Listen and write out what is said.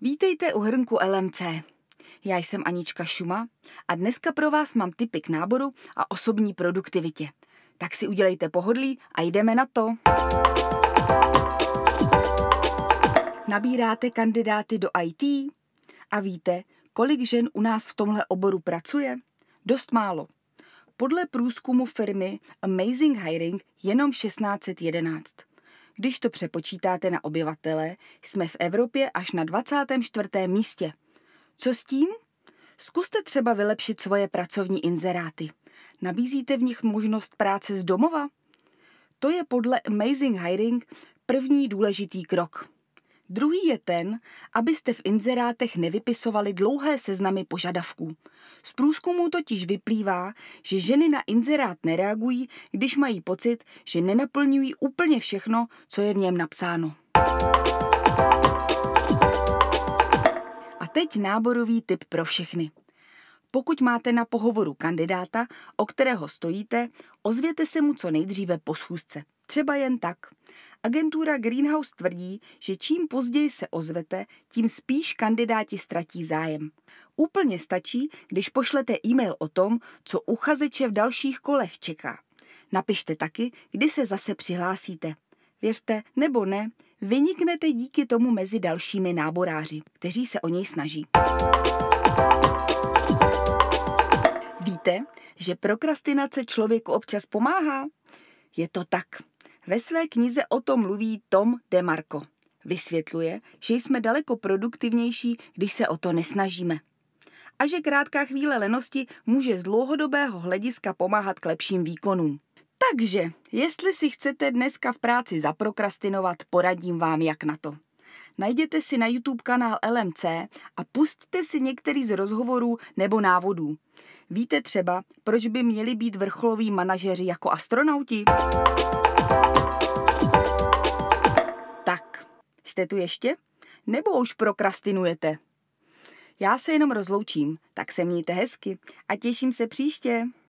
Vítejte u hrnku LMC. Já jsem Anička Šuma a dneska pro vás mám tipy k náboru a osobní produktivitě. Tak si udělejte pohodlí a jdeme na to. Nabíráte kandidáty do IT a víte, kolik žen u nás v tomhle oboru pracuje? Dost málo. Podle průzkumu firmy Amazing Hiring jenom 1611. Když to přepočítáte na obyvatele, jsme v Evropě až na 24. místě. Co s tím? Zkuste třeba vylepšit svoje pracovní inzeráty. Nabízíte v nich možnost práce z domova? To je podle Amazing Hiring první důležitý krok. Druhý je ten, abyste v inzerátech nevypisovali dlouhé seznamy požadavků. Z průzkumu totiž vyplývá, že ženy na inzerát nereagují, když mají pocit, že nenaplňují úplně všechno, co je v něm napsáno. A teď náborový tip pro všechny. Pokud máte na pohovoru kandidáta, o kterého stojíte, ozvěte se mu co nejdříve po schůzce. Třeba jen tak. Agentura Greenhouse tvrdí, že čím později se ozvete, tím spíš kandidáti ztratí zájem. Úplně stačí, když pošlete e-mail o tom, co uchazeče v dalších kolech čeká. Napište taky, kdy se zase přihlásíte. Věřte nebo ne, vyniknete díky tomu mezi dalšími náboráři, kteří se o něj snaží. Víte, že prokrastinace člověku občas pomáhá? Je to tak. Ve své knize o tom mluví Tom DeMarco. Vysvětluje, že jsme daleko produktivnější, když se o to nesnažíme. A že krátká chvíle lenosti může z dlouhodobého hlediska pomáhat k lepším výkonům. Takže, jestli si chcete dneska v práci zaprokrastinovat, poradím vám, jak na to. Najděte si na YouTube kanál LMC a pustíte si některý z rozhovorů nebo návodů. Víte třeba, proč by měli být vrcholoví manažeři jako astronauti? Tak, jste tu ještě? Nebo už prokrastinujete? Já se jenom rozloučím, tak se mějte hezky a těším se příště.